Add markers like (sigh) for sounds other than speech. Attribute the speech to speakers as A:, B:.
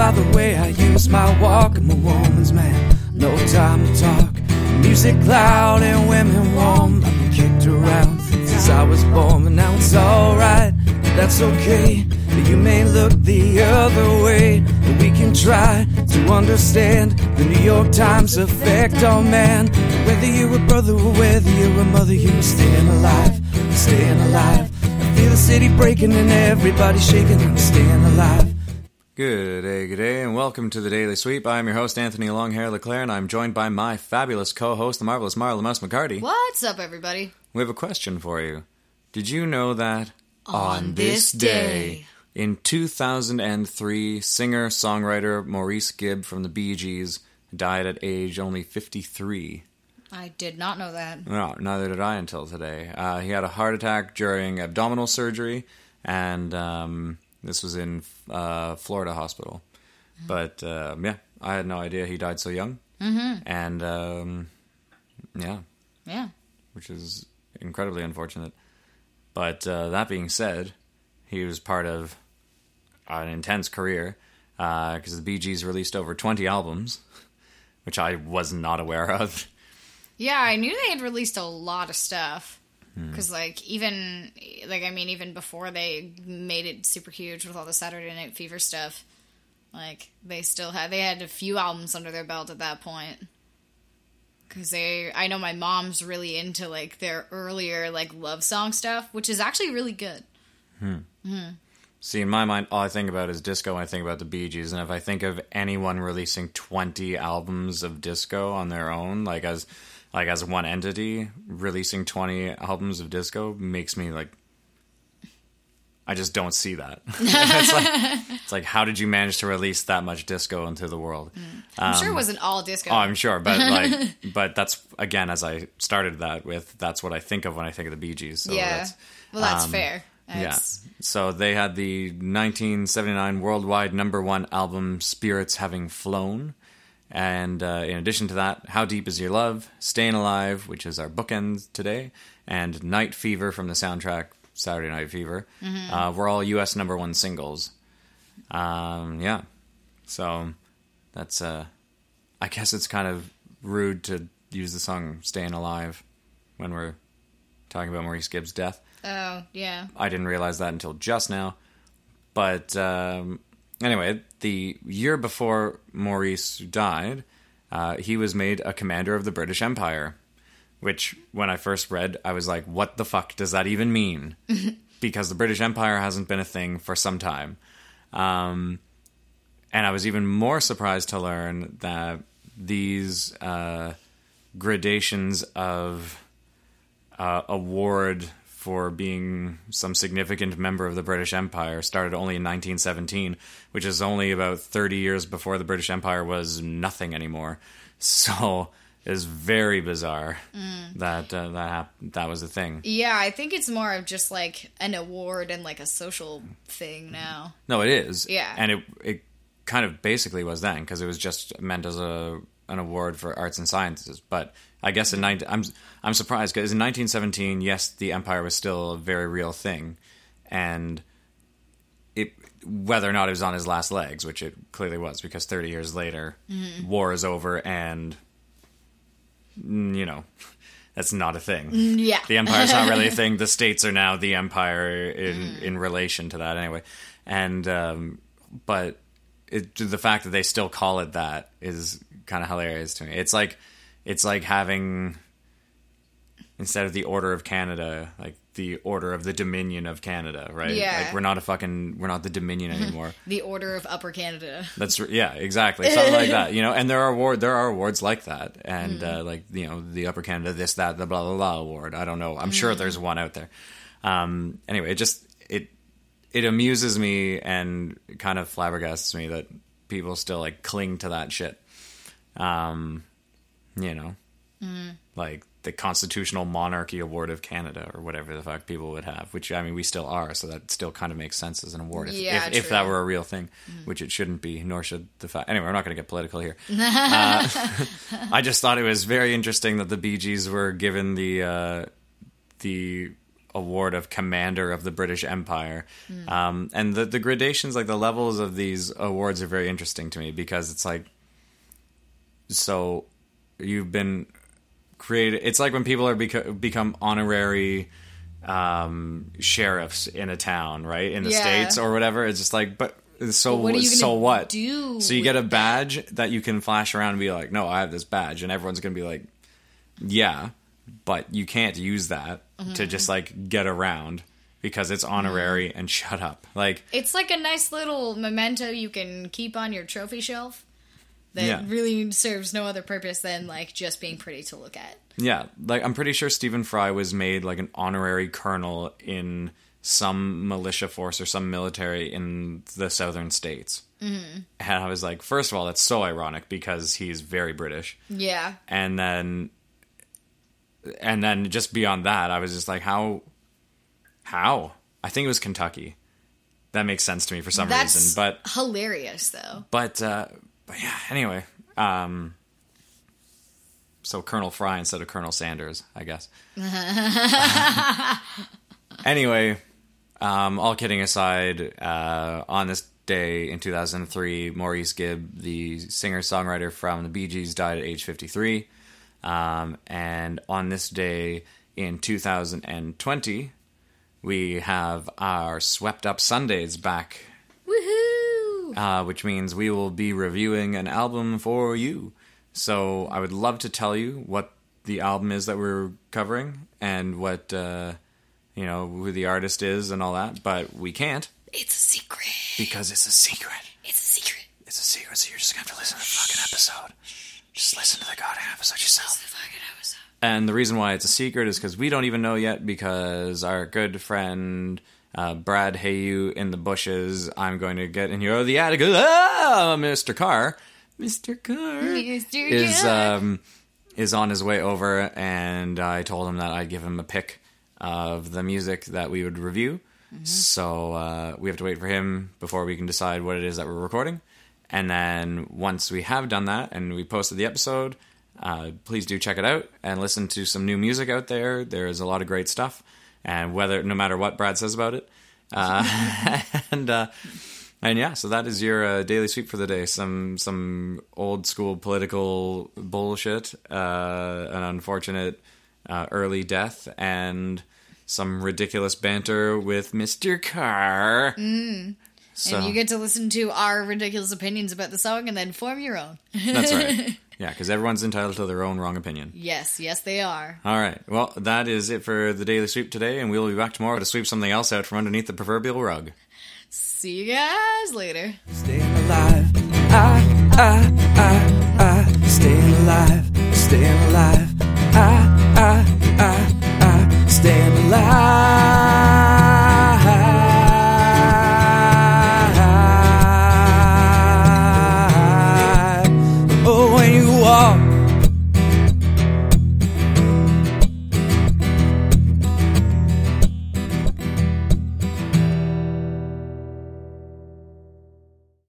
A: by the way I use my walk. I'm a woman's man, no time to talk. Music loud and women warm. I've been kicked around since I was born, but now it's alright. That's okay. But you may look the other way, but we can try to understand the New York Times effect on man. Whether you're a brother or whether you're a mother, you're staying alive, staying alive. I feel the city breaking and everybody shaking. I'm staying alive.
B: Good day, good day, and welcome to the Daily Sweep. I'm your host, Anthony Longhair LeClaire, and I'm joined by my fabulous co host, the marvelous Marla Mouse McCarty.
C: What's up, everybody?
B: We have a question for you. Did you know that
C: On this day-
B: in 2003, singer songwriter Maurice Gibb from the Bee Gees died at age only 53?
C: I did not know that.
B: No, neither did I until today. Uh, he had a heart attack during abdominal surgery, and um, this was in uh, Florida hospital. But um, yeah, I had no idea he died so young. Mm-hmm. And um, yeah,
C: Yeah.
B: which is incredibly unfortunate. But uh, that being said, he was part of an intense career because the Bee Gees released over 20 albums, which I was not aware of.
C: Yeah, I knew they had released a lot of stuff.
B: Hmm.
C: Because, like, even, like, I mean, even before they made it super huge with all the Saturday Night Fever stuff, like, they still had, they had a few albums under their belt at that point. Because they, I know my mom's really into, like, their earlier, like, love song stuff, which is actually really good.
B: See, in my mind, all I think about is disco. When I think about the Bee Gees, and if I think of anyone releasing twenty albums of disco on their own, like as like as one entity, releasing twenty albums of disco makes me like, I just don't see that. (laughs) it's like it's like how did you manage to release that much disco into the world?
C: I'm sure it wasn't all disco.
B: Oh, I'm sure, but (laughs) like, but that's again as I started that with. That's what I think of when I think of the Bee Gees. So
C: yeah.
B: that's,
C: well, that's
B: um,
C: fair.
B: yeah. So they had the 1979 worldwide number one album "Spirits Having Flown," and uh, in addition to that, "How Deep Is Your Love," "Staying Alive," which is our bookend today, and "Night Fever" from the soundtrack Saturday Night Fever, uh, were all U.S. number one singles. Um, yeah, so that's uh, I guess it's kind of rude to use the song "Staying Alive" when we're talking about Maurice Gibbs' death.
C: Oh, yeah.
B: I didn't realize that until just now. But um, anyway, the year before Maurice died, uh, he was made a commander of the British Empire. Which, when I first read, I was like, what the fuck does that even mean? (laughs) because the British Empire hasn't been a thing for some time. Um, and I was even more surprised to learn that these uh, gradations of uh, award for being some significant member of the British Empire started only in 1917, which is only about 30 years before the British Empire was nothing anymore. (laughs) So it's very bizarre that uh, that hap- that was a thing.
C: Yeah, I think it's more of just like an award and like a social thing now.
B: No, it is.
C: Yeah.
B: and it it kind of basically was then because it was just meant as a an award for arts and sciences. But I guess in 19, I'm I'm surprised because in 1917, yes, the empire was still a very real thing, and it whether or not it was on his last legs, which it clearly was, because 30 years later, war is over, and mm, you know. (laughs) That's not a thing.
C: Yeah.
B: The empire's not really a thing. (laughs) The states are now the empire in in relation to that anyway. And um, but it, the fact that they still call it that is kind of hilarious to me. It's like it's like having instead of the Order of Canada, like the Order of the Dominion of Canada, right?
C: Yeah.
B: Like we're not a fucking we're not the Dominion (laughs) anymore.
C: The Order of Upper Canada.
B: That's yeah, exactly something like that. You know, and there are award there are awards like that, and uh, like you know the Upper Canada this that the blah blah blah award. I don't know. I'm sure there's one out there. Um, anyway, it just it it amuses me and kind of flabbergasts me that people still like cling to that shit. Um, you know, like the Constitutional Monarchy Award of Canada or whatever the fuck people would have. Which I mean, we still are, so that still kind of makes sense as an award if,
C: Yeah,
B: if, if that were a real thing, which it shouldn't be, nor should the fact. Anyway, we're not going to get political here. (laughs) uh, (laughs) I just thought it was very interesting that the Bee Gees were given the uh, the award of Commander of the British Empire. Um, and the, the gradations, like the levels of these awards, are very interesting to me because it's like, so you've been created. It's like when people are beco- become honorary um, sheriffs in a town, right, in the
C: Yeah.
B: states or whatever. It's just like, but so
C: what
B: so what?
C: do
B: So you get a badge that you can flash around and be like, no, I have this badge, and everyone's gonna be like, yeah, but you can't use that
C: Mm-hmm.
B: to just like get around because it's honorary and (laughs) shut up. Like,
C: It's like a nice little memento you can keep on your trophy shelf that
B: Yeah.
C: really serves no other purpose than like just being pretty to look at.
B: yeah, like I'm pretty sure Stephen Fry was made like an honorary colonel in some militia force or some military in the southern states. Mm-hmm. And I was like, first of all, that's so ironic because he's very British.
C: Yeah.
B: and then and then just beyond that i was just like how how? I think it was kentucky. That makes sense to me for some
C: That's
B: reason but
C: hilarious though.
B: but uh but yeah anyway um so colonel fry instead of colonel sanders i guess. (laughs) Anyway um all kidding aside uh on this day in 2003 maurice gibb the singer songwriter from the bee gees died at age 53 um, and on this day in 2020, we have our Swept Up Sundays back,
C: Woohoo!
B: uh, which means we will be reviewing an album for you. So I would love to tell you what the album is that we're covering and what, uh, you know, who the artist is and all that, but we can't
C: It's a secret.
B: because it's a secret.
C: It's a secret.
B: It's a secret, so you're just gonna have to listen to the fucking episode. Just listen to the goddamn episode yourself.
C: The fucking episode.
B: And the reason why it's a secret is because we don't even know yet because our good friend uh, Brad Hayu in the bushes, I'm going to get in here. Oh, the attic. Ah, Mr. Carr. Mr. Carr
C: Mr.
B: is
C: Carr.
B: um, is on his way over, and I told him that I'd give him a pick of the music that we would review. So uh, we have to wait for him before we can decide what it is that we're recording. And then once we have done that and we posted the episode, uh, please do check it out and listen to some new music out there. There's a lot of great stuff, and whether no matter what Brad says about it, uh, (laughs) and uh, and yeah, so that is your uh, daily sweep for the day. Some some old school political bullshit, uh, an unfortunate uh, early death, and some ridiculous banter with Mister Carr. So.
C: And you get to listen to our ridiculous opinions about the song and then form your own.
B: That's right. (laughs) Yeah, because everyone's entitled to their own wrong opinion.
C: Yes, yes, they are.
B: All right. Well, that is it for the daily sweep today, and we'll be back tomorrow to sweep something else out from underneath the proverbial rug.
C: See you guys later.
A: Staying alive. I, I, I, I. Staying alive. Staying alive. I, I, I, I. Staying alive.